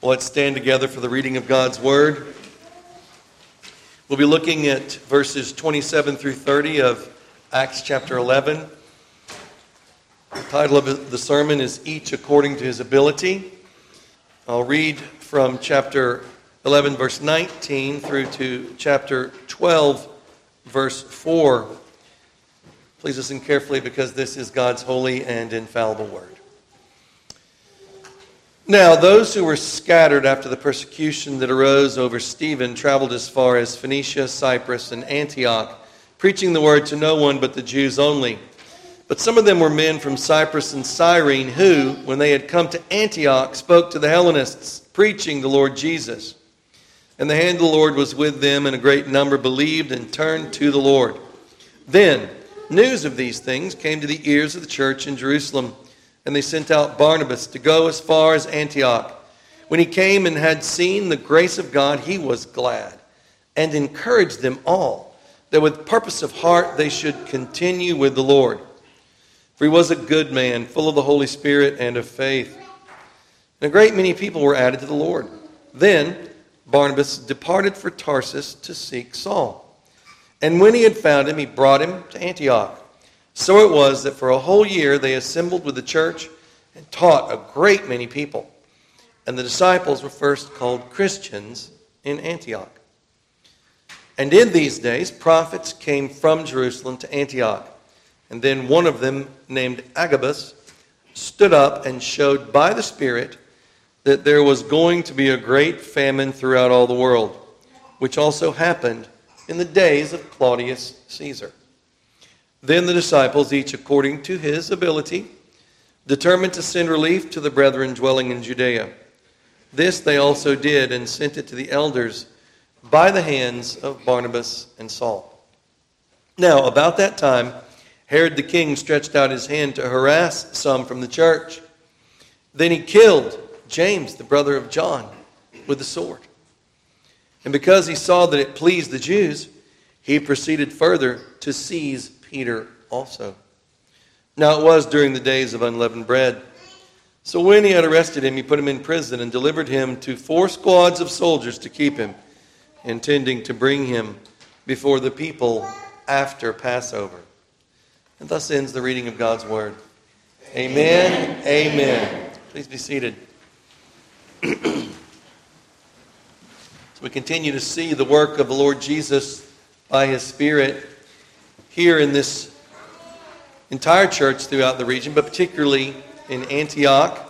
Let's stand together for the reading of God's Word. We'll be looking at verses 27 through 30 of Acts chapter 11. The title of the sermon is Each According to His Ability. I'll read from chapter 11, verse 19, through to chapter 12, verse 4. Please listen carefully because this is God's holy and infallible Word. Now, those who were scattered after the persecution that arose over Stephen traveled as far as Phoenicia, Cyprus, and Antioch, preaching the word to no one but the Jews only. But some of them were men from Cyprus and Cyrene who, when they had come to Antioch, spoke to the Hellenists, preaching the Lord Jesus. And the hand of the Lord was with them, and a great number believed and turned to the Lord. Then, news of these things came to the ears of the church in Jerusalem and they sent out Barnabas to go as far as Antioch. When he came and had seen the grace of God, he was glad and encouraged them all that with purpose of heart they should continue with the Lord. For he was a good man, full of the Holy Spirit and of faith. And a great many people were added to the Lord. Then Barnabas departed for Tarsus to seek Saul. And when he had found him, he brought him to Antioch. So it was that for a whole year they assembled with the church and taught a great many people. And the disciples were first called Christians in Antioch. And in these days, prophets came from Jerusalem to Antioch. And then one of them, named Agabus, stood up and showed by the Spirit that there was going to be a great famine throughout all the world, which also happened in the days of Claudius Caesar. Then the disciples, each according to his ability, determined to send relief to the brethren dwelling in Judea. This they also did and sent it to the elders by the hands of Barnabas and Saul. Now, about that time, Herod the king stretched out his hand to harass some from the church. Then he killed James, the brother of John, with the sword. And because he saw that it pleased the Jews, he proceeded further to seize Peter also. Now it was during the days of unleavened bread. So when he had arrested him, he put him in prison and delivered him to four squads of soldiers to keep him, intending to bring him before the people after Passover. And thus ends the reading of God's word. Amen. Amen. Amen. Please be seated. so we continue to see the work of the Lord Jesus by his Spirit here in this entire church throughout the region, but particularly in Antioch.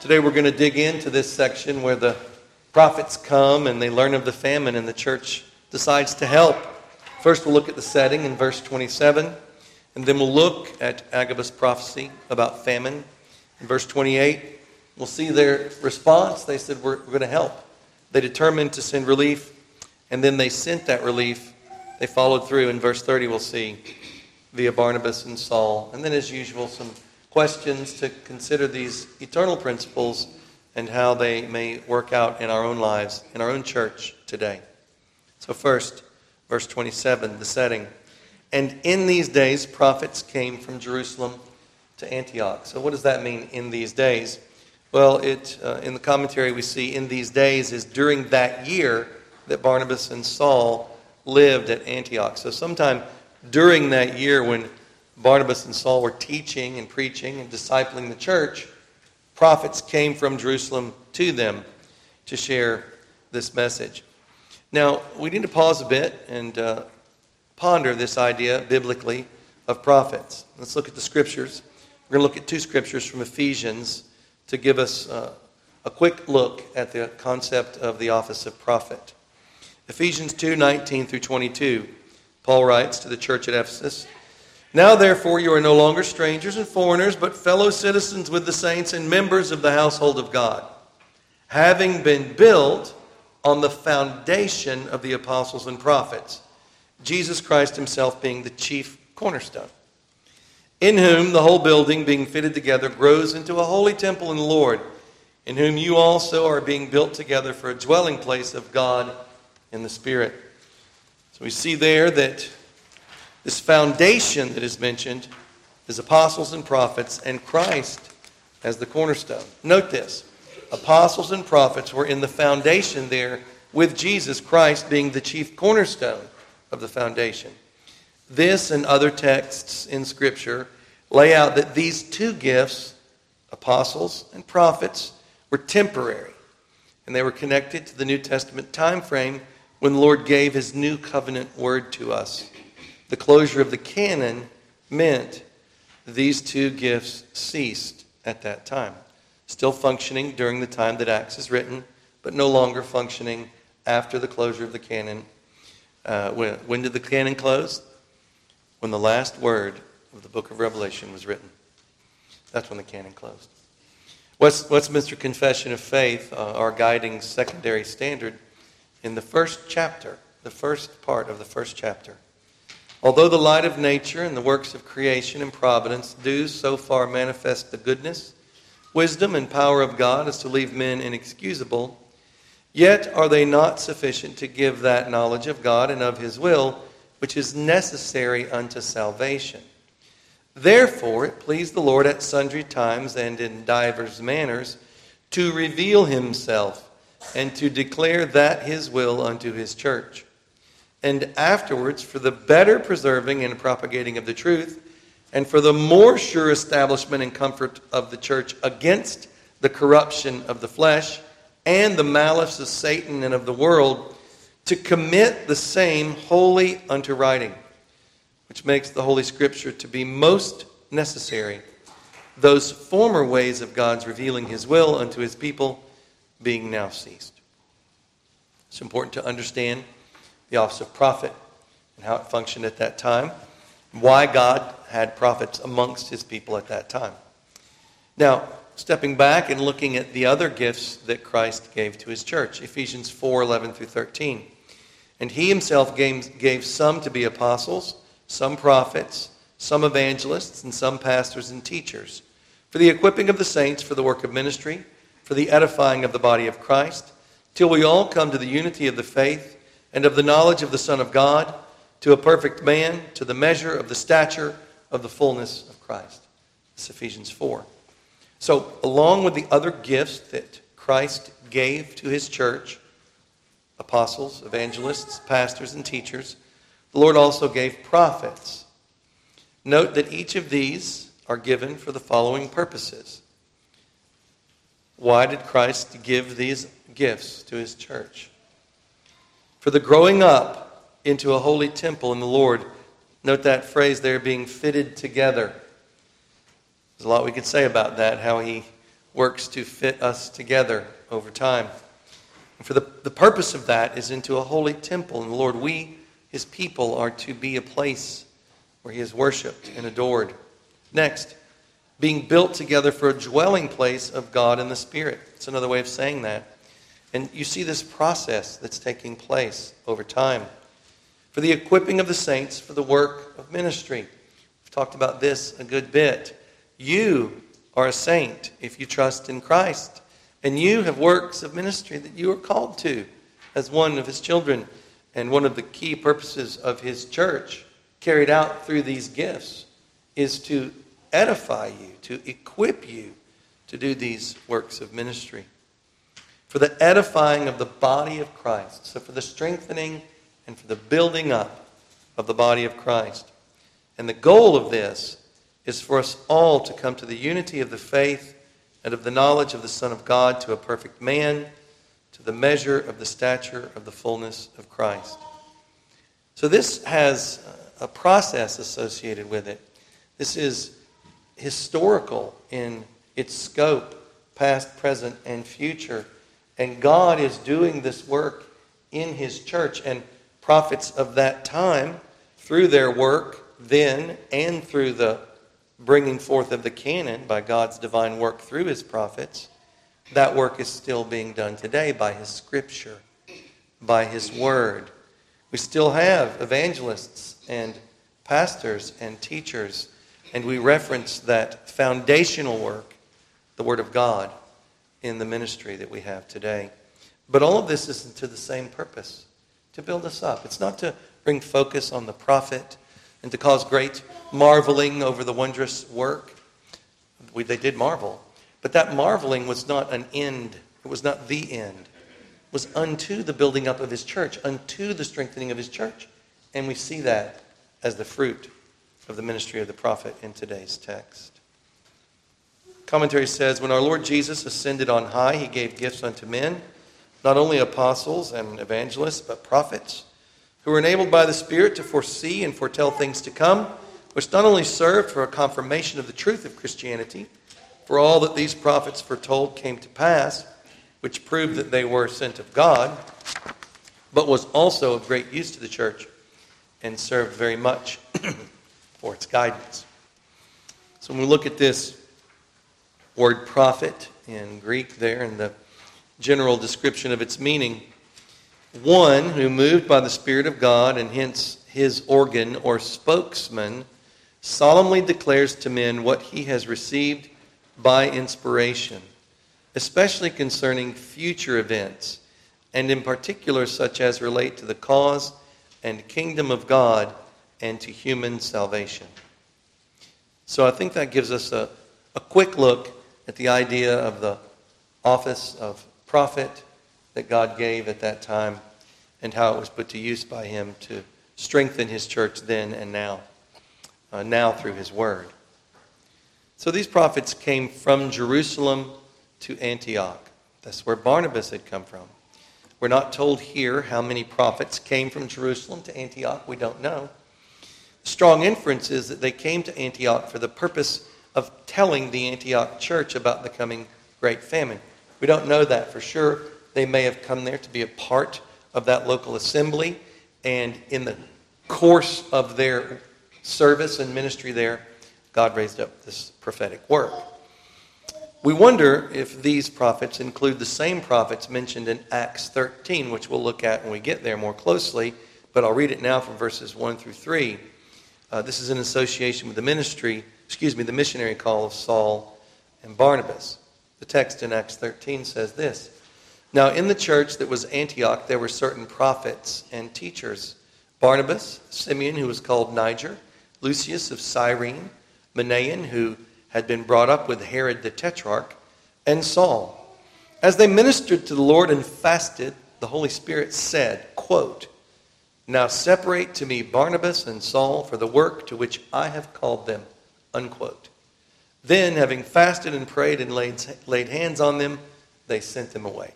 Today we're going to dig into this section where the prophets come and they learn of the famine and the church decides to help. First, we'll look at the setting in verse 27, and then we'll look at Agabus' prophecy about famine. In verse 28, we'll see their response. They said, We're, going to help. They determined to send relief, and then they sent that relief they followed through. In verse 30, we'll see via Barnabas and Saul. And then, as usual, some questions to consider these eternal principles and how they may work out in our own lives, in our own church today. So, first, verse 27, the setting. And in these days, prophets came from Jerusalem to Antioch. So, what does that mean in these days? Well, it, uh, in the commentary, we see in these days is during that year that Barnabas and Saul lived at Antioch. So, sometime during that year when Barnabas and Saul were teaching and preaching and discipling the church, prophets came from Jerusalem to them to share this message. Now, we need to pause a bit and uh, ponder this idea biblically of prophets. Let's look at the scriptures. We're going to look at two scriptures from Ephesians to give us uh, a quick look at the concept of the office of prophet. Ephesians 2 19 through 22. Paul writes to the church at Ephesus Now, therefore, you are no longer strangers and foreigners, but fellow citizens with the saints and members of the household of God, having been built on the foundation of the apostles and prophets, Jesus Christ himself being the chief cornerstone, in whom the whole building, being fitted together, grows into a holy temple in the Lord, in whom you also are being built together for a dwelling place of God in the Spirit. So we see there that this foundation that is mentioned is apostles and prophets and Christ as the cornerstone. Note this apostles and prophets were in the foundation there with Jesus Christ being the chief cornerstone of the foundation. This and other texts in Scripture lay out that these two gifts, apostles and prophets, were temporary, and they were connected to the New Testament time frame when the Lord gave his new covenant word to us. The closure of the canon meant these two gifts ceased at that time, still functioning during the time that Acts is written, but no longer functioning after the closure of the canon. Uh, when, when did the canon close? When the last word of the book of Revelation was written. That's when the canon closed. West, Westminster Confession of Faith, uh, our guiding secondary standard, in the first chapter, the first part of the first chapter. Although the light of nature and the works of creation and providence do so far manifest the goodness, wisdom, and power of God as to leave men inexcusable, Yet are they not sufficient to give that knowledge of God and of his will which is necessary unto salvation. Therefore it pleased the Lord at sundry times and in divers manners to reveal himself and to declare that his will unto his church. And afterwards, for the better preserving and propagating of the truth, and for the more sure establishment and comfort of the church against the corruption of the flesh, and the malice of Satan and of the world, to commit the same wholly unto writing, which makes the Holy Scripture to be most necessary, those former ways of God's revealing his will unto his people being now ceased. It's important to understand the office of prophet and how it functioned at that time, why God had prophets amongst his people at that time. Now, stepping back and looking at the other gifts that Christ gave to his church. Ephesians 4 11 through 13. And he himself gave, gave some to be apostles, some prophets, some evangelists, and some pastors and teachers, for the equipping of the saints for the work of ministry, for the edifying of the body of Christ, till we all come to the unity of the faith and of the knowledge of the Son of God, to a perfect man, to the measure of the stature of the fullness of Christ. Ephesians 4. So, along with the other gifts that Christ gave to his church apostles, evangelists, pastors, and teachers the Lord also gave prophets. Note that each of these are given for the following purposes. Why did Christ give these gifts to his church? For the growing up into a holy temple in the Lord. Note that phrase there being fitted together. There's a lot we could say about that, how he works to fit us together over time. And for the, the purpose of that is into a holy temple. And Lord, we, his people, are to be a place where he is worshiped and adored. Next, being built together for a dwelling place of God in the Spirit. It's another way of saying that. And you see this process that's taking place over time. For the equipping of the saints for the work of ministry. We've talked about this a good bit. You are a saint if you trust in Christ. And you have works of ministry that you are called to as one of his children. And one of the key purposes of his church, carried out through these gifts, is to edify you, to equip you to do these works of ministry. For the edifying of the body of Christ. So, for the strengthening and for the building up of the body of Christ. And the goal of this is for us all to come to the unity of the faith and of the knowledge of the Son of God to a perfect man, to the measure of the stature of the fullness of Christ. So, this has a process associated with it. This is historical in its scope, past, present, and future. And God is doing this work in His church. And prophets of that time, through their work then and through the bringing forth of the canon by God's divine work through his prophets, that work is still being done today by his scripture, by his word. We still have evangelists and pastors and teachers, and we reference that foundational work, the word of God, in the ministry that we have today. But all of this is to the same purpose to build us up. It's not to bring focus on the prophet and to cause great marveling over the wondrous work. We, they did marvel. But that marveling was not an end, it was not the end. It was unto the building up of his church, unto the strengthening of his church. And we see that as the fruit of the ministry of the prophet in today's text. Commentary says When our Lord Jesus ascended on high, he gave gifts unto men, not only apostles and evangelists, but prophets, who were enabled by the Spirit to foresee and foretell things to come, which not only served for a confirmation of the truth of Christianity, for all that these prophets foretold came to pass, which proved that they were sent of God, but was also of great use to the church and served very much for its guidance. So when we look at this word prophet in Greek there and the general description of its meaning, one who moved by the Spirit of God and hence his organ or spokesman solemnly declares to men what he has received by inspiration, especially concerning future events, and in particular such as relate to the cause and kingdom of God and to human salvation. So I think that gives us a, a quick look at the idea of the office of prophet that God gave at that time and how it was put to use by him to strengthen his church then and now, uh, now through his word. So these prophets came from Jerusalem to Antioch. That's where Barnabas had come from. We're not told here how many prophets came from Jerusalem to Antioch. We don't know strong inference is that they came to Antioch for the purpose of telling the Antioch church about the coming great famine. We don't know that for sure. They may have come there to be a part of that local assembly, and in the course of their service and ministry there, God raised up this prophetic work. We wonder if these prophets include the same prophets mentioned in Acts 13, which we'll look at when we get there more closely, but I'll read it now from verses 1 through 3. Uh, this is in association with the ministry, excuse me, the missionary call of Saul and Barnabas. The text in Acts 13 says this Now, in the church that was Antioch, there were certain prophets and teachers Barnabas, Simeon, who was called Niger, Lucius of Cyrene, Manaen, who had been brought up with Herod the Tetrarch, and Saul. As they ministered to the Lord and fasted, the Holy Spirit said, quote, now separate to me Barnabas and Saul for the work to which I have called them. Unquote. Then, having fasted and prayed and laid, laid hands on them, they sent them away.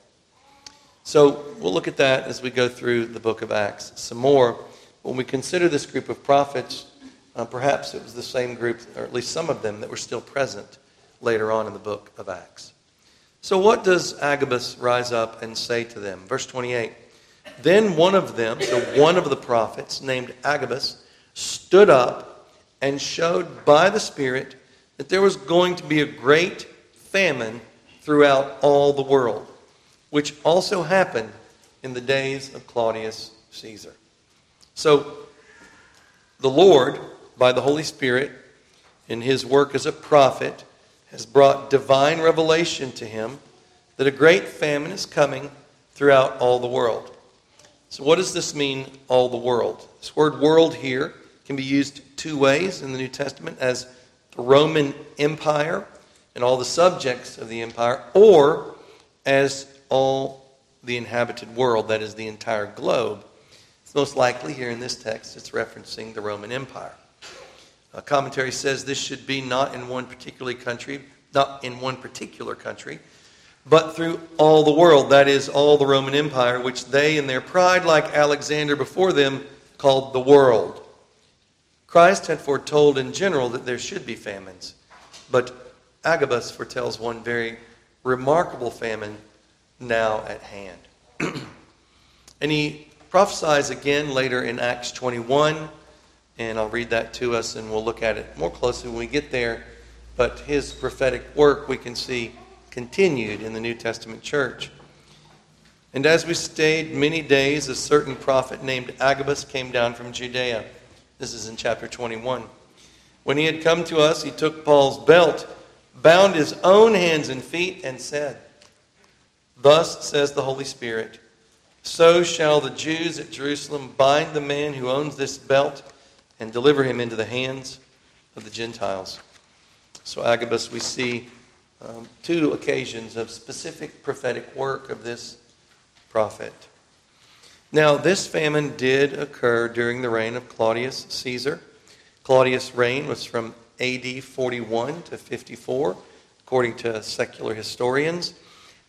So we'll look at that as we go through the book of Acts some more. When we consider this group of prophets, uh, perhaps it was the same group, or at least some of them, that were still present later on in the book of Acts. So, what does Agabus rise up and say to them? Verse 28 then one of them, so one of the prophets, named Agabus, stood up and showed by the Spirit that there was going to be a great famine throughout all the world, which also happened in the days of Claudius Caesar. So, the Lord, by the Holy Spirit, in his work as a prophet, has brought divine revelation to him that a great famine is coming throughout all the world. So, what does this mean, all the world? This word world here can be used two ways in the New Testament as the Roman Empire and all the subjects of the empire, or as all the inhabited world, that is, the entire globe. It's most likely here in this text, it's referencing the Roman Empire. A commentary says this should be not in one particular country, not in one particular country, but through all the world, that is, all the Roman Empire, which they, in their pride, like Alexander before them, called the world. Christ had foretold in general that there should be famines, but Agabus foretells one very remarkable famine now at hand. and he prophesies again later in Acts 21, and I'll read that to us and we'll look at it more closely when we get there. But his prophetic work, we can see continued in the New Testament church. And as we stayed many days, a certain prophet named Agabus came down from Judea. This is in chapter 21. When he had come to us, he took Paul's belt, bound his own hands and feet, and said, Thus says the Holy Spirit, so shall the Jews at Jerusalem bind the man who owns this belt and deliver him into the hands of the Gentiles. So Agabus, we see, um, two occasions of specific prophetic work of this prophet. Now, this famine did occur during the reign of Claudius Caesar. Claudius' reign was from AD 41 to 54, according to secular historians.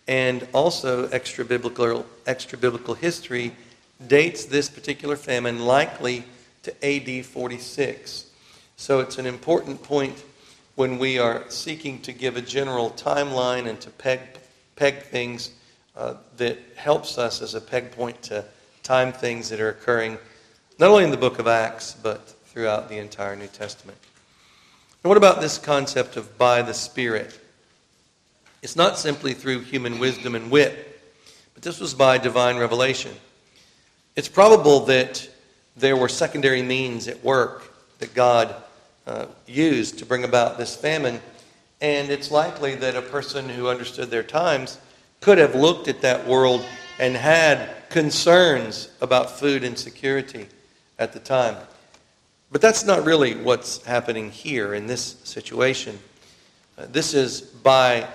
And also, extra biblical, extra biblical history dates this particular famine likely to AD 46. So, it's an important point when we are seeking to give a general timeline and to peg, peg things uh, that helps us as a peg point to time things that are occurring not only in the book of Acts, but throughout the entire New Testament. And what about this concept of by the Spirit? It's not simply through human wisdom and wit, but this was by divine revelation. It's probable that there were secondary means at work that God uh, used to bring about this famine, and it's likely that a person who understood their times could have looked at that world and had concerns about food insecurity at the time. But that's not really what's happening here in this situation. Uh, this is by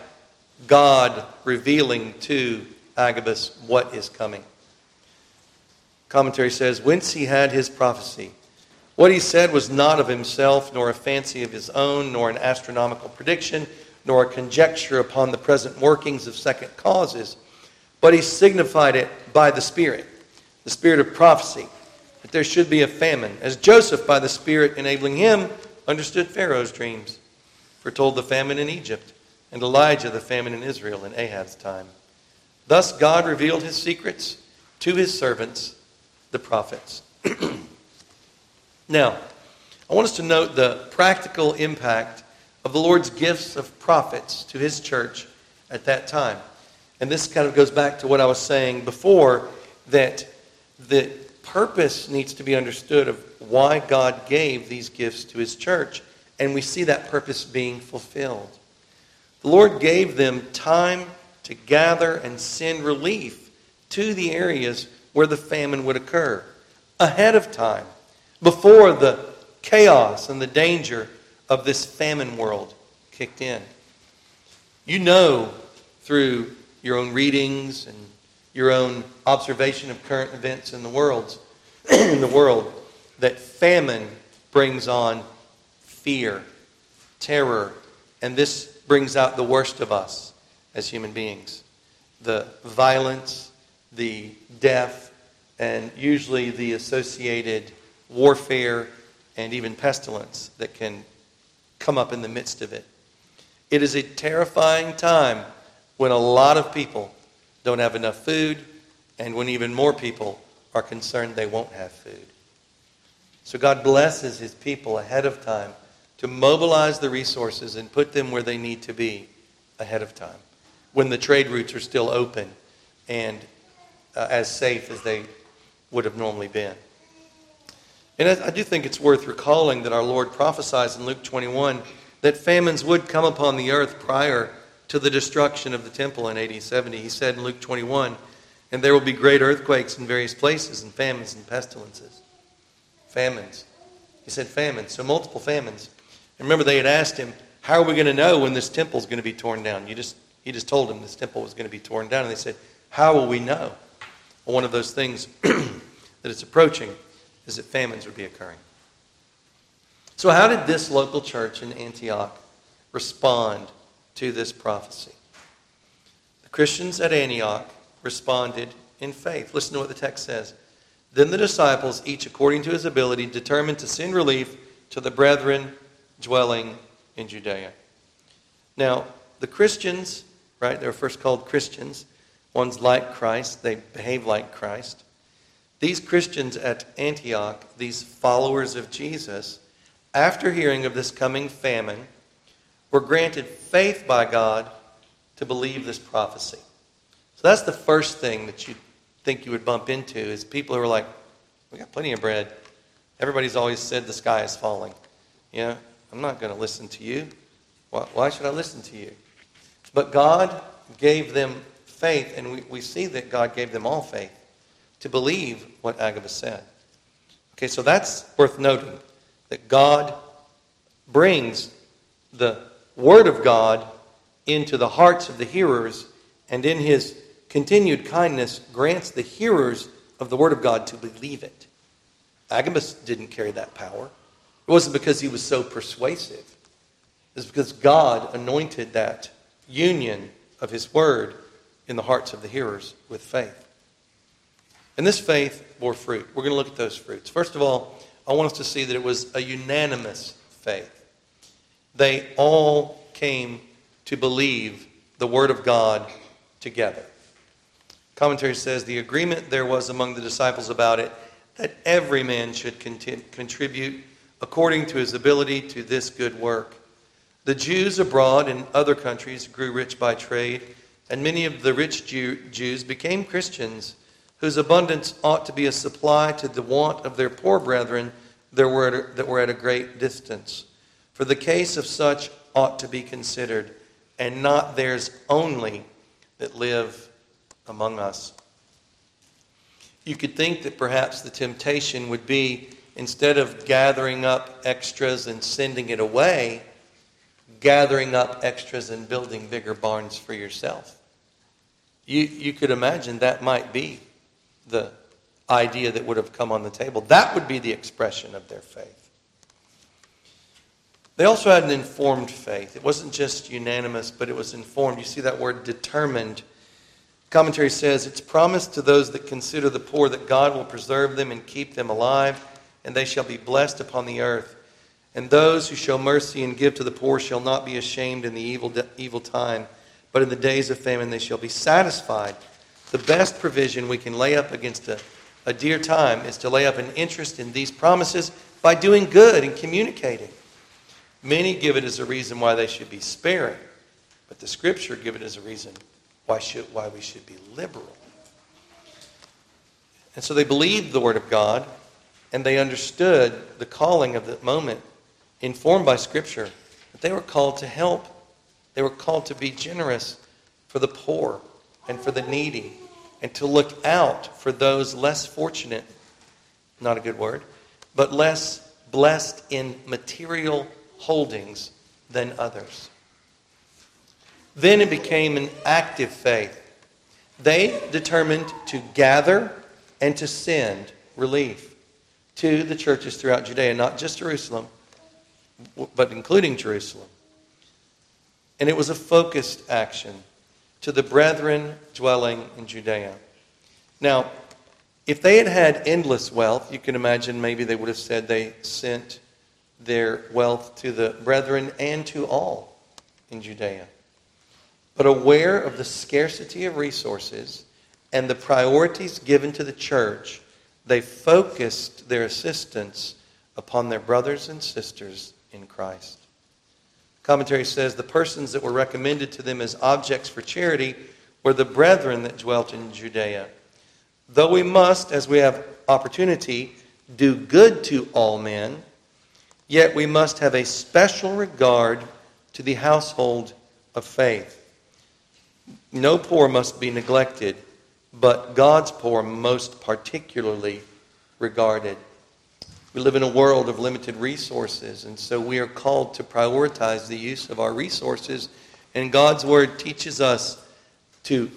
God revealing to Agabus what is coming. Commentary says, Whence he had his prophecy. What he said was not of himself, nor a fancy of his own, nor an astronomical prediction, nor a conjecture upon the present workings of second causes, but he signified it by the Spirit, the Spirit of prophecy that there should be a famine, as Joseph, by the Spirit enabling him, understood Pharaoh's dreams, foretold the famine in Egypt, and Elijah the famine in Israel in Ahab's time. Thus God revealed his secrets to his servants, the prophets. now, I want us to note the practical impact of the Lord's gifts of prophets to his church at that time. And this kind of goes back to what I was saying before that the purpose needs to be understood of why God gave these gifts to his church, and we see that purpose being fulfilled. The Lord gave them time to gather and send relief to the areas where the famine would occur ahead of time, before the chaos and the danger of this famine world kicked in. You know through your own readings and your own observation of current events in the world, in the world that famine brings on fear, terror, and this brings out the worst of us as human beings. The violence, the death, and usually the associated warfare and even pestilence that can come up in the midst of it. It is a terrifying time when a lot of people don't have enough food, and when even more people are concerned they won't have food. So God blesses his people ahead of time to mobilize the resources and put them where they need to be ahead of time when the trade routes are still open and uh, as safe as they would have normally been. And I, do think it's worth recalling that our Lord prophesies in Luke 21 that famines would come upon the earth prior to the destruction of the temple in AD 70. He said in Luke 21, and there will be great earthquakes in various places, and famines and pestilences. Famines. He said famines, so multiple famines. And remember, they had asked him, How are we going to know when this temple is going to be torn down? You just, he just told them this temple was going to be torn down. And they said, How will we know? Well, one of those things that it's approaching is that famines would be occurring. So, how did this local church in Antioch respond to this prophecy. The Christians at Antioch responded in faith. Listen to what the text says. Then the disciples, each according to his ability, determined to send relief to the brethren dwelling in Judea. Now, the Christians, right, they were first called Christians. One's like Christ, they behave like Christ. These Christians at Antioch, these followers of Jesus, after hearing of this coming famine, were granted faith by God to believe this prophecy. So that's the first thing that you think you would bump into is people who are like, we got plenty of bread. Everybody's always said the sky is falling. Yeah, I'm not going to listen to you. Why, why, should I listen to you? But God gave them faith, and we, we see that God gave them all faith to believe what Agabus said. Okay, so that's worth noting that God brings the Word of God into the hearts of the hearers, and in his continued kindness grants the hearers of the Word of God to believe it. Agabus didn't carry that power. It wasn't because he was so persuasive. It was because God anointed that union of his Word in the hearts of the hearers with faith. And this faith bore fruit. We're going to look at those fruits. First of all, I want us to see that it was a unanimous faith. They all came to believe the Word of God together. Commentary says the agreement there was among the disciples about it that every man should contribute according to his ability to this good work. The Jews abroad in other countries grew rich by trade, and many of the rich Jew- Jews became Christians, whose abundance ought to be a supply to the want of their poor brethren that were at a, great distance. For the case of such ought to be considered, and not theirs only that live among us. You could think that perhaps the temptation would be instead of gathering up extras and sending it away, gathering up extras and building bigger barns for yourself. You, you could imagine that might be the idea that would have come on the table. That would be the expression of their faith. They also had an informed faith. It wasn't just unanimous, but it was informed. You see that word determined. Commentary says it's promised to those that consider the poor that God will preserve them and keep them alive, and they shall be blessed upon the earth. And those who show mercy and give to the poor shall not be ashamed in the evil, evil time, but in the days of famine they shall be satisfied. The best provision we can lay up against a, a dear time is to lay up an interest in these promises by doing good and communicating. Many give it as a reason why they should be sparing, but the Scripture give it as a reason why, should, why we should be liberal. And so they believed the Word of God, and they understood the calling of the moment, informed by Scripture, that they were called to help. They were called to be generous for the poor and for the needy, and to look out for those less fortunate, not a good word, but less blessed in material holdings than others. Then it became an active faith. They determined to gather and to send relief to the churches throughout Judea, not just Jerusalem, but including Jerusalem. And it was a focused action to the brethren dwelling in Judea. Now, if they had had endless wealth, you can imagine maybe they would have said they sent their wealth to the brethren and to all in Judea. But aware of the scarcity of resources and the priorities given to the church, they focused their assistance upon their brothers and sisters in Christ. Commentary says the persons that were recommended to them as objects for charity were the brethren that dwelt in Judea. Though we must, as we have opportunity, do good to all men, Yet we must have a special regard to the household of faith. No poor must be neglected, but God's poor most particularly regarded. We live in a world of limited resources, and so we are called to prioritize the use of our resources. And God's Word teaches us to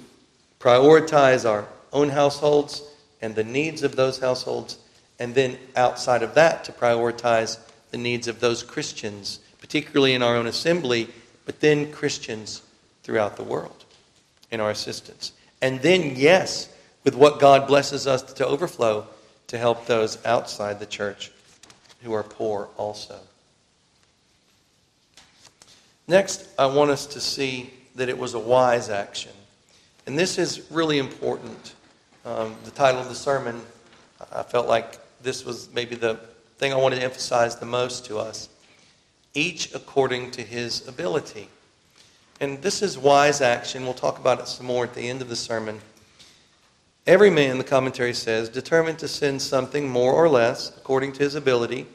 prioritize our own households and the needs of those households, and then outside of that, to prioritize the needs of those Christians, particularly in our own assembly, but then Christians throughout the world in our assistance. And then, yes, with what God blesses us to overflow, to help those outside the church who are poor also. Next, I want us to see that it was a wise action. And this is really important. Um, the title of the sermon, I felt like this was maybe the thing I wanted to emphasize the most to us each according to his ability. And this is wise action. We'll talk about it some more at the end of the sermon. Every man, the commentary says, determined to send something more or less according to his ability,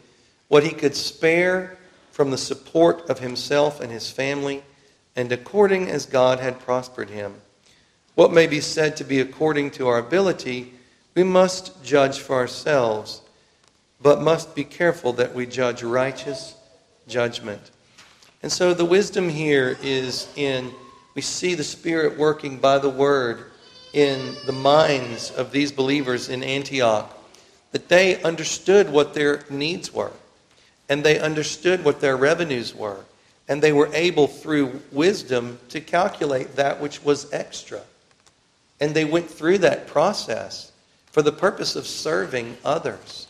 what he could spare from the support of himself and his family, and according as God had prospered him. What may be said to be according to our ability, we must judge for ourselves but must be careful that we judge righteous judgment. And so the wisdom here is in We see the Spirit working by the Word in the minds of these believers in Antioch that they understood what their needs were and they understood what their revenues were and they were able through wisdom to calculate that which was extra. And they went through that process for the purpose of serving others.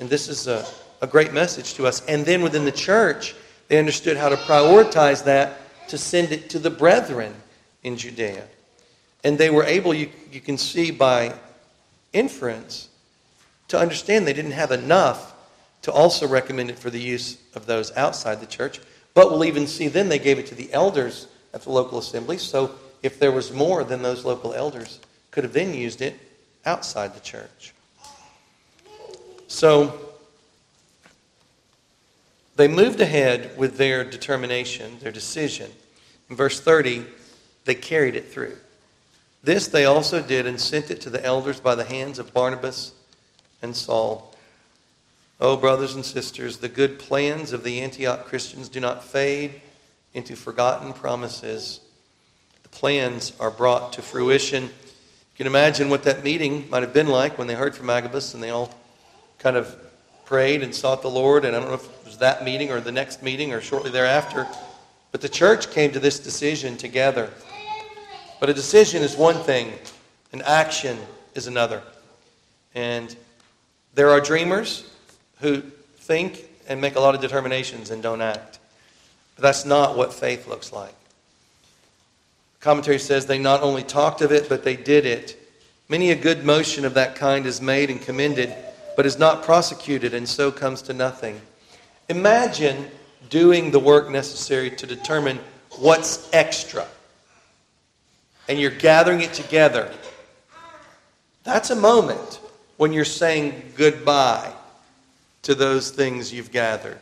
And this is a, a great message to us. And then within the church they understood how to prioritize that to send it to the brethren in judea and they were able, you, you can see by inference, to understand they didn't have enough to also recommend it for the use of those outside the church. But we'll even see then they gave it to the elders at the local assembly. So if there was more, then those local elders could have then used it outside the church. So they moved ahead with their determination, their decision. In verse 30, they carried it through. This they also did and sent it to the elders by the hands of Barnabas and Saul. Oh, brothers and sisters, the good plans of the Antioch Christians do not fade into forgotten promises. The plans are brought to fruition. You can imagine what that meeting might have been like when they heard from Agabus and they all kind of prayed and sought the Lord. And I don't know if it was that meeting or the next meeting or shortly thereafter. But the church came to this decision together. But a decision is one thing, an action is another. And there are dreamers who think and make a lot of determinations and don't act. But that's not what faith looks like. The commentary says they not only talked of it, but they did it. Many a good motion of that kind is made and commended, but is not prosecuted and so comes to nothing. Imagine doing the work necessary to determine what's extra and you're gathering it together, that's a moment when you're saying goodbye to those things you've gathered.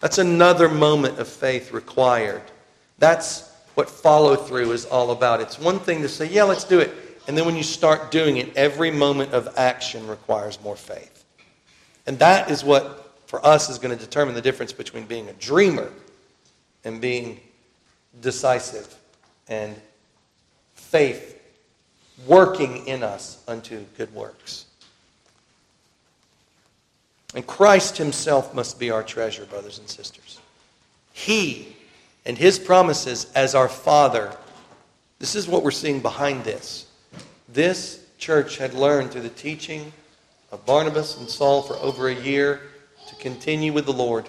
That's another moment of faith required. That's what follow through is all about. It's one thing to say, yeah, let's do it. And then when you start doing it, every moment of action requires more faith. And that is what, for us, is going to determine the difference between being a dreamer and being decisive and faith working in us unto good works. And Christ Himself must be our treasure, brothers and sisters. He and His promises as our Father. This is what we're seeing behind this. This church had learned through the teaching of Barnabas and Saul for over a year to continue with the Lord.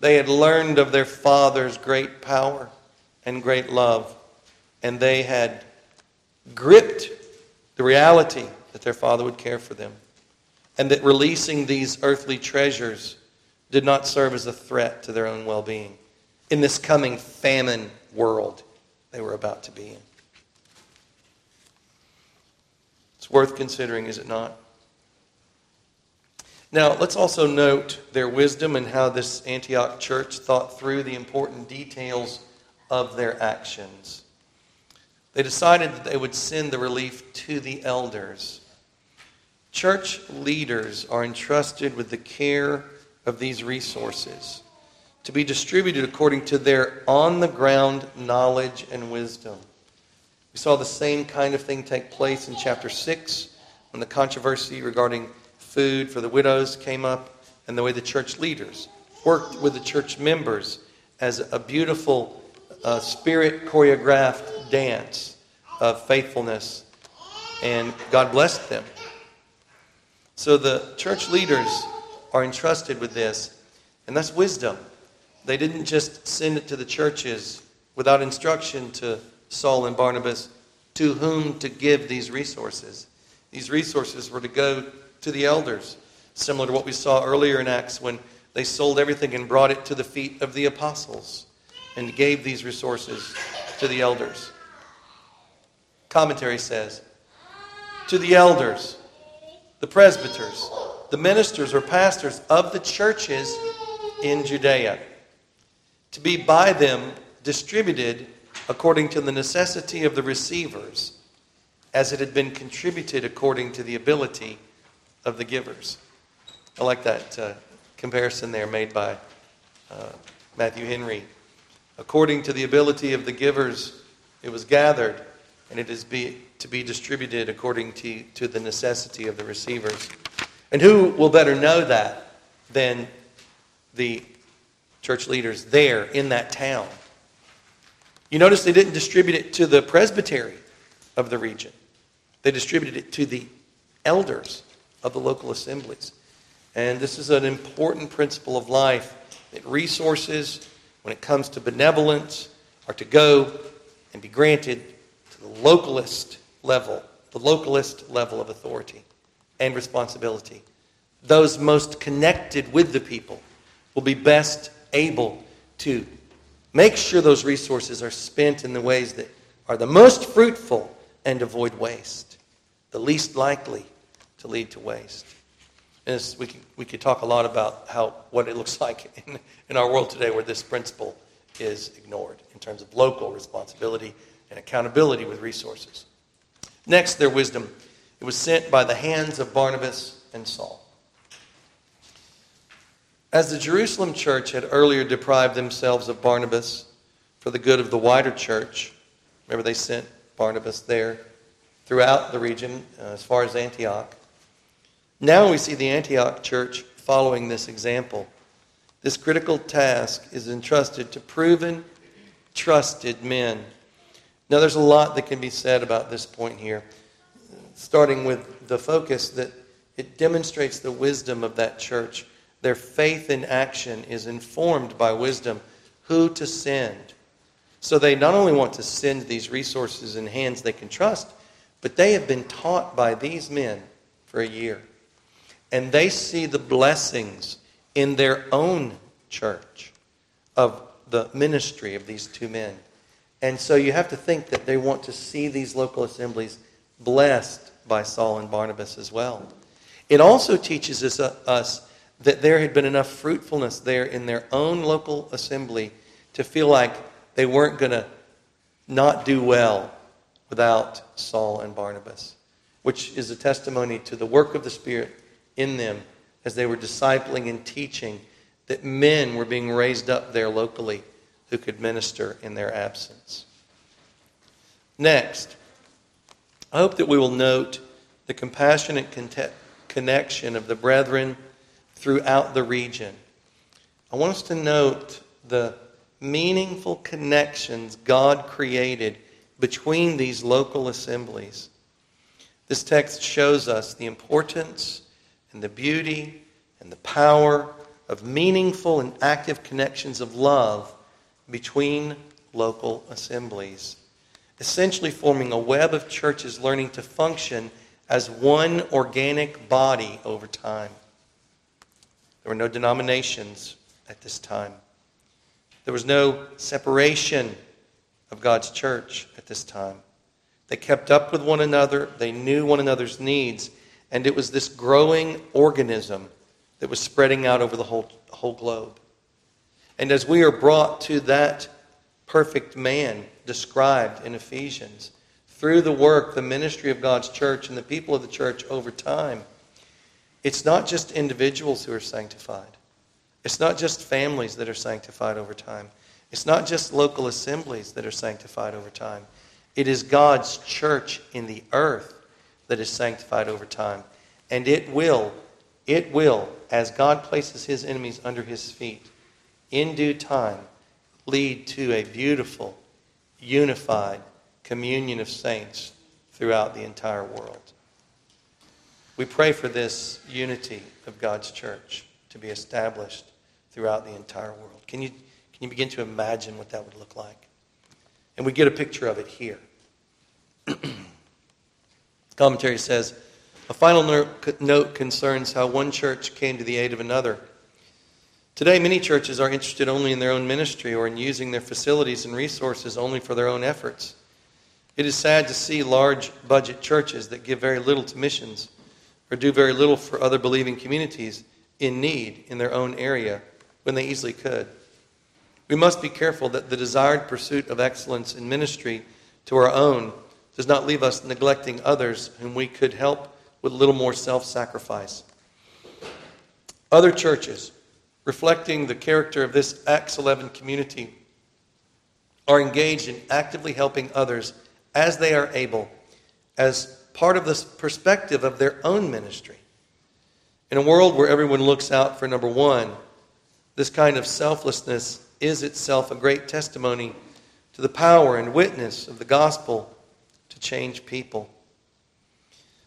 They had learned of their Father's great power and great love and they had gripped the reality that their father would care for them, and that releasing these earthly treasures did not serve as a threat to their own well being in this coming famine world they were about to be in. It's worth considering, is it not? Now, let's also note their wisdom and how this Antioch church thought through the important details of their actions they decided that they would send the relief to the elders. Church leaders are entrusted with the care of these resources to be distributed according to their on the ground knowledge and wisdom. We saw the same kind of thing take place in chapter 6 when the controversy regarding food for the widows came up and the way the church leaders worked with the church members as a beautiful uh, spirit choreographed dance of faithfulness, and God blessed them. So the church leaders are entrusted with this, and that's wisdom. They didn't just send it to the churches without instruction to Saul and Barnabas to whom to give these resources. These resources were to go to the elders, similar to what we saw earlier in Acts when they sold everything and brought it to the feet of the apostles and gave these resources to the elders. Commentary says to the elders, the presbyters, the ministers or pastors of the churches in Judea, to be by them distributed according to the necessity of the receivers, as it had been contributed according to the ability of the givers. I like that uh, comparison there made by uh, Matthew Henry. According to the ability of the givers, It was gathered, and it is be, to be distributed according to, to the necessity of the receivers. And who will better know that than the church leaders there in that town? You notice they didn't distribute it to the presbytery of the region, they distributed it to the elders of the local assemblies. And this is an important principle of life that resources, when it comes to benevolence, are to go and be granted the localist level, the localist level of authority and responsibility. Those most connected with the people will be best able to make sure those resources are spent in the ways that are the most fruitful and avoid waste, the least likely to lead to waste. And we, could, we could talk a lot about how, what it looks like in, in our world today where this principle is ignored in terms of local responsibility and accountability with resources. Next, their wisdom. It was sent by the hands of Barnabas and Saul. As the Jerusalem church had earlier deprived themselves of Barnabas for the good of the wider church, remember they sent Barnabas there throughout the region uh, as far as Antioch. Now we see the Antioch church following this example. This critical task is entrusted to proven, trusted men. Now, there's a lot that can be said about this point here, starting with the focus that it demonstrates the wisdom of that church. Their faith in action is informed by wisdom who to send. So they not only want to send these resources in hands they can trust, but they have been taught by these men for a year. And they see the blessings in their own church of the ministry of these two men. And so you have to think that they want to see these local assemblies blessed by Saul and Barnabas as well. It also teaches us, uh, us that there had been enough fruitfulness there in their own local assembly to feel like they weren't going to not do well without Saul and Barnabas, which is a testimony to the work of the Spirit in them as they were discipling and teaching that men were being raised up there locally who could minister in their absence. Next, I hope that we will note the compassionate connection of the brethren throughout the region. I want us to note the meaningful connections God created between these local assemblies. This text shows us the importance and the beauty and the power of meaningful and active connections of love between local assemblies, essentially forming a web of churches learning to function as one organic body over time. There were no denominations at this time. There was no separation of God's church at this time. They kept up with one another, they knew one another's needs, and it was this growing organism that was spreading out over the whole, whole globe. And as we are brought to that perfect man described in Ephesians, through the work, the ministry of God's church, and the people of the church over time, it's not just individuals who are sanctified. It's not just families that are sanctified over time. It's not just local assemblies that are sanctified over time. It is God's church in the earth that is sanctified over time. And it will, it will, as God places his enemies under his feet, in due time, lead to a beautiful, unified communion of saints throughout the entire world. We pray for this unity of God's church to be established throughout the entire world. Can you, can you begin to imagine what that would look like? And we get a picture of it here. Commentary says a final note concerns how one church came to the aid of another. Today, many churches are interested only in their own ministry or in using their facilities and resources only for their own efforts. It is sad to see large budget churches that give very little to missions or do very little for other believing communities in need in their own area when they easily could. We must be careful that the desired pursuit of excellence in ministry to our own does not leave us neglecting others whom we could help with a little more self sacrifice. Other churches, reflecting the character of this Acts 11 community, are engaged in actively helping others as they are able, as part of the perspective of their own ministry. In a world where everyone looks out for number one, this kind of selflessness is itself a great testimony to the power and witness of the gospel to change people.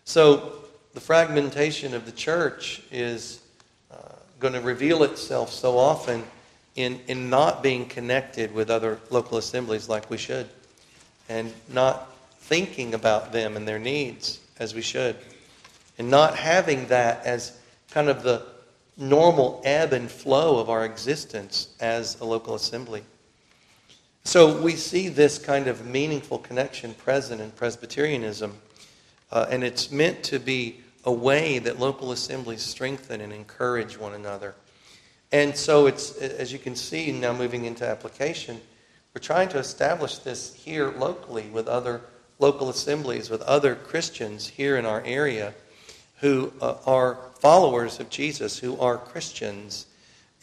So, the fragmentation of the church is going to reveal itself so often in, in not being connected with other local assemblies like we should, and not thinking about them and their needs as we should, and not having that as kind of the normal ebb and flow of our existence as a local assembly. So we see this kind of meaningful connection present in Presbyterianism, uh, and it's meant to be a way that local assemblies strengthen and encourage one another. And so it's, as you can see now moving into application, we're trying to establish this here locally with other local assemblies, with other Christians here in our area who uh, are followers of Jesus, who are Christians,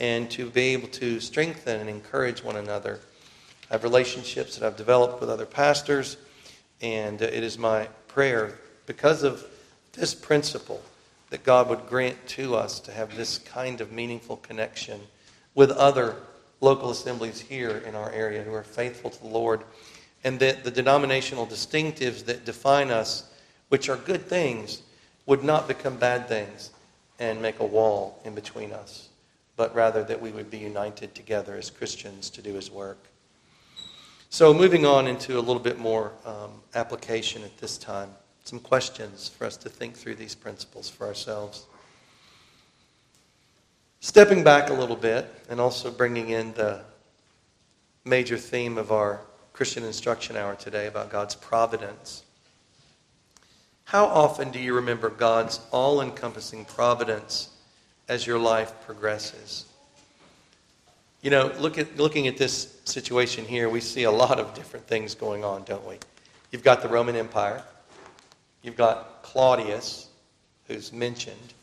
and to be able to strengthen and encourage one another. I have relationships that I've developed with other pastors, and it is my prayer because of this principle that God would grant to us to have this kind of meaningful connection with other local assemblies here in our area who are faithful to the Lord, and that the denominational distinctives that define us, which are good things, would not become bad things and make a wall in between us, but rather that we would be united together as Christians to do His work. So, moving on into a little bit more um, application at this time, some questions for us to think through these principles for ourselves. Stepping back a little bit and also bringing in the major theme of our Christian instruction hour today about God's providence. How often do you remember God's all encompassing providence as your life progresses? You know, look at, looking at this situation here, we see a lot of different things going on, don't we? You've got the Roman Empire, you've got Claudius, who's mentioned,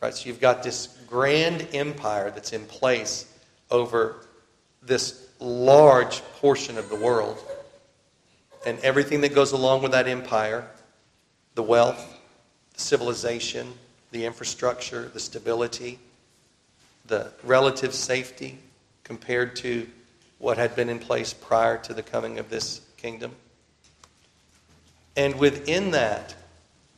right? So you've got this grand empire that's in place over this large portion of the world and everything that goes along with that empire the wealth, the civilization, the infrastructure, the stability, the relative safety compared to what had been in place prior to the coming of this kingdom. And within that,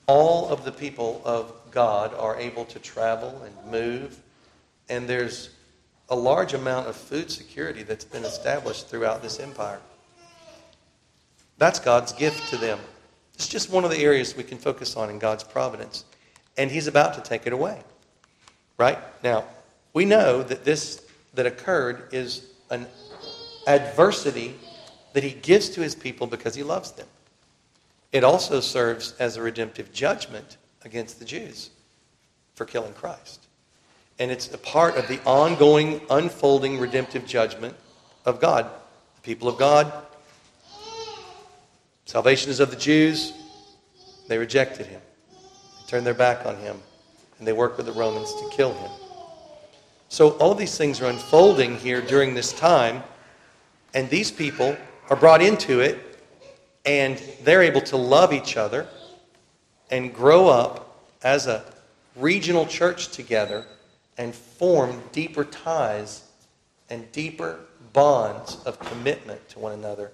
all of the people of God are able to travel and move, and there's a large amount of food security that's been established throughout this empire. That's God's gift to them. It's just one of the areas we can focus on in God's providence. And He's about to take it away. Right? Now, we know that this that occurred is an adversity that He gives to His people because He loves them. It also serves as a redemptive judgment against the Jews for killing Christ. And it's a part of the ongoing, unfolding redemptive judgment of God. The people of God Salvation is of the Jews. They rejected him, they turned their back on him, and they worked with the Romans to kill him. So all these things are unfolding here during this time, and these people are brought into it, and they're able to love each other and grow up as a regional church together and form deeper ties and deeper bonds of commitment to one another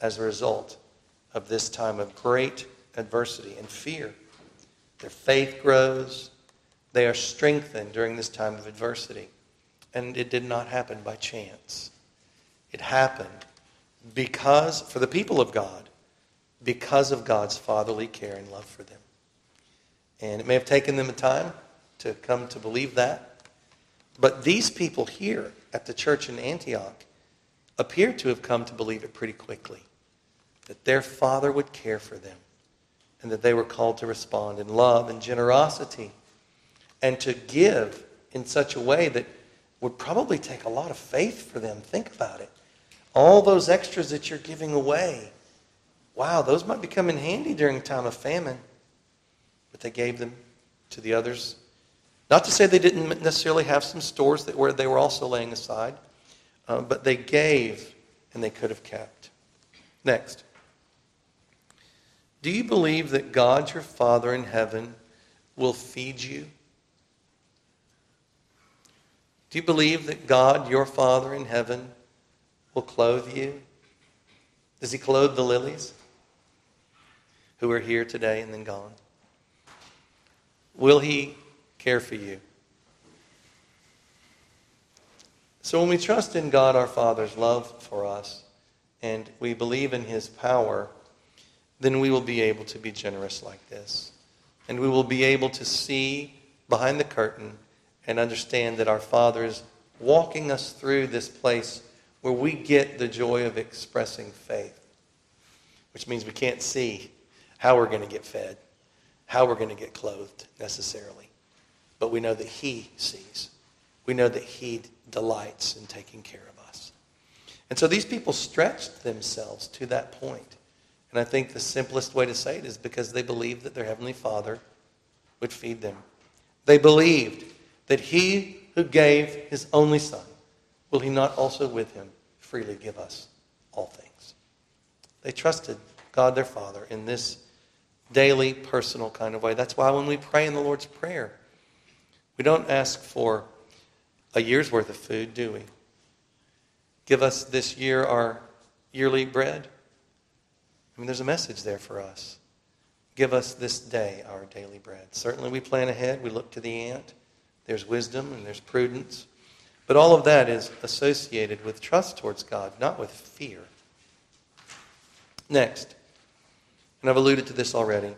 as a result of this time of great adversity and fear. Their faith grows. They are strengthened during this time of adversity. And it did not happen by chance. It happened because, for the people of God, because of God's fatherly care and love for them. And it may have taken them a time to come to believe that. But these people here at the church in Antioch appear to have come to believe it pretty quickly that their Father would care for them and that they were called to respond in love and generosity and to give in such a way that would probably take a lot of faith for them. Think about it. All those extras that you're giving away, wow, those might be coming handy during a time of famine. But they gave them to the others. Not to say they didn't necessarily have some stores that were, they were also laying aside, uh, but they gave and they could have kept. Next. Do you believe that God, your Father in heaven, will feed you? Do you believe that God, your Father in heaven, will clothe you? Does He clothe the lilies who are here today and then gone? Will He care for you? So when we trust in God our Father's love for us and we believe in His power, then we will be able to be generous like this. And we will be able to see behind the curtain and understand that our Father is walking us through this place where we get the joy of expressing faith, which means we can't see how we're going to get fed, how we're going to get clothed necessarily. But we know that He sees. We know that He delights in taking care of us. And so these people stretched themselves to that point. And I think the simplest way to say it is because they believed that their Heavenly Father would feed them. They believed that He who gave His only Son, will He not also with Him freely give us all things? They trusted God their Father in this daily, personal kind of way. That's why when we pray in the Lord's Prayer, we don't ask for a year's worth of food, do we? Give us this year our yearly bread. I mean, there's a message there for us. Give us this day our daily bread. Certainly, we plan ahead. We look to the ant. There's wisdom and there's prudence. But all of that is associated with trust towards God, not with fear. Next, and I've alluded to this already,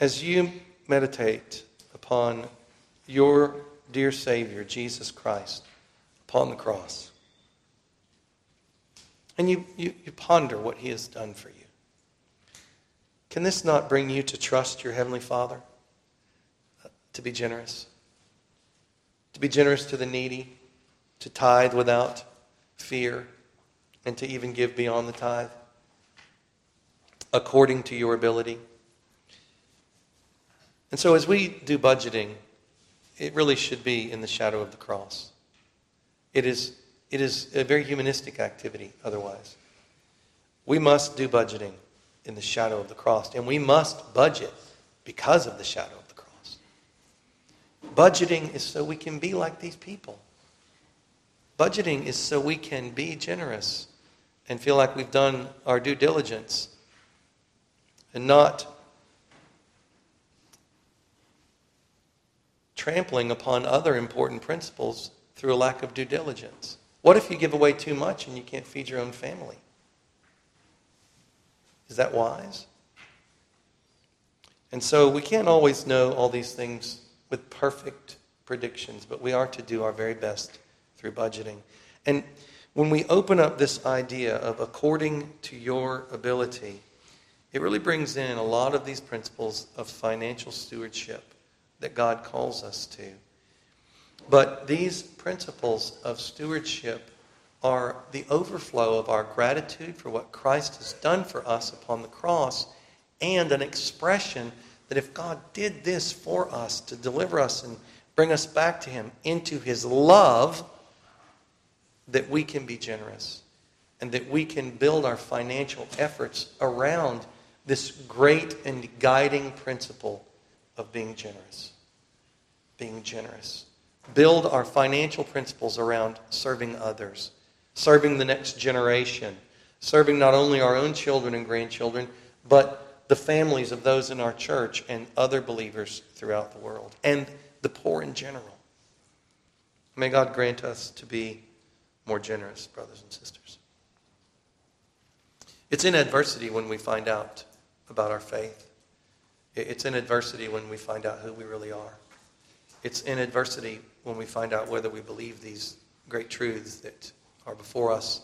as you meditate upon your dear Savior, Jesus Christ, upon the cross, and you, you, you ponder what he has done for you, can this not bring you to trust your Heavenly Father? To be generous? To be generous to the needy? To tithe without fear? And to even give beyond the tithe? According to your ability? And so, as we do budgeting, it really should be in the shadow of the cross. It is, it is a very humanistic activity, otherwise. We must do budgeting in the shadow of the cross. And we must budget because of the shadow of the cross. Budgeting is so we can be like these people. Budgeting is so we can be generous and feel like we've done our due diligence and not trampling upon other important principles through a lack of due diligence. What if you give away too much and you can't feed your own family? Is that wise? And so we can't always know all these things with perfect predictions, but we are to do our very best through budgeting. And when we open up this idea of according to your ability, it really brings in a lot of these principles of financial stewardship that God calls us to. But these principles of stewardship are the overflow of our gratitude for what Christ has done for us upon the cross and an expression that if God did this for us to deliver us and bring us back to Him into His love, that we can be generous and that we can build our financial efforts around this great and guiding principle of being generous. Being generous. Build our financial principles around serving others serving the next generation, serving not only our own children and grandchildren, but the families of those in our church and other believers throughout the world, and the poor in general. May God grant us to be more generous, brothers and sisters. It's in adversity when we find out about our faith. It's in adversity when we find out who we really are. It's in adversity when we find out whether we believe these great truths that are before us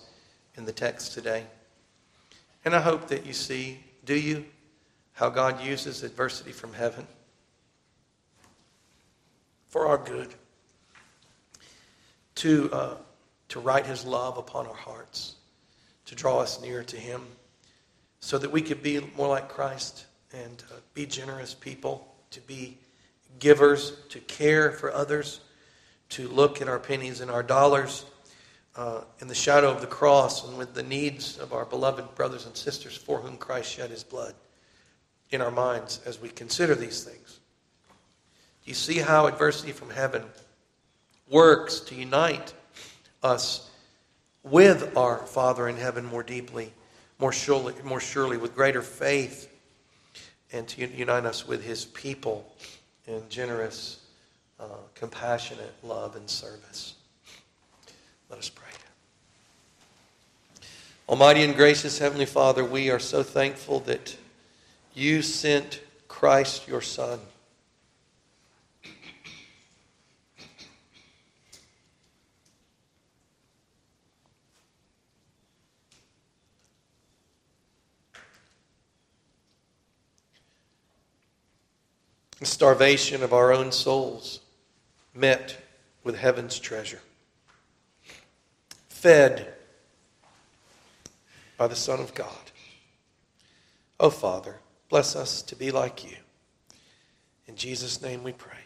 in the text today. And I hope that you see, do you, how God uses adversity from heaven for our good, to, uh, to write his love upon our hearts, to draw us nearer to him, so that we could be more like Christ and uh, be generous people, to be givers, to care for others, to look at our pennies and our dollars uh, in the shadow of the cross and with the needs of our beloved brothers and sisters for whom Christ shed his blood in our minds as we consider these things. Do you see how adversity from heaven works to unite us with our Father in heaven more deeply, more surely, more surely with greater faith, and to unite us with his people in generous, uh, compassionate love and service? Let us pray. Almighty and gracious Heavenly Father, we are so thankful that you sent Christ, your Son. The starvation of our own souls met with heaven's treasure fed by the Son of God. Oh, Father, bless us to be like you. In Jesus' name we pray.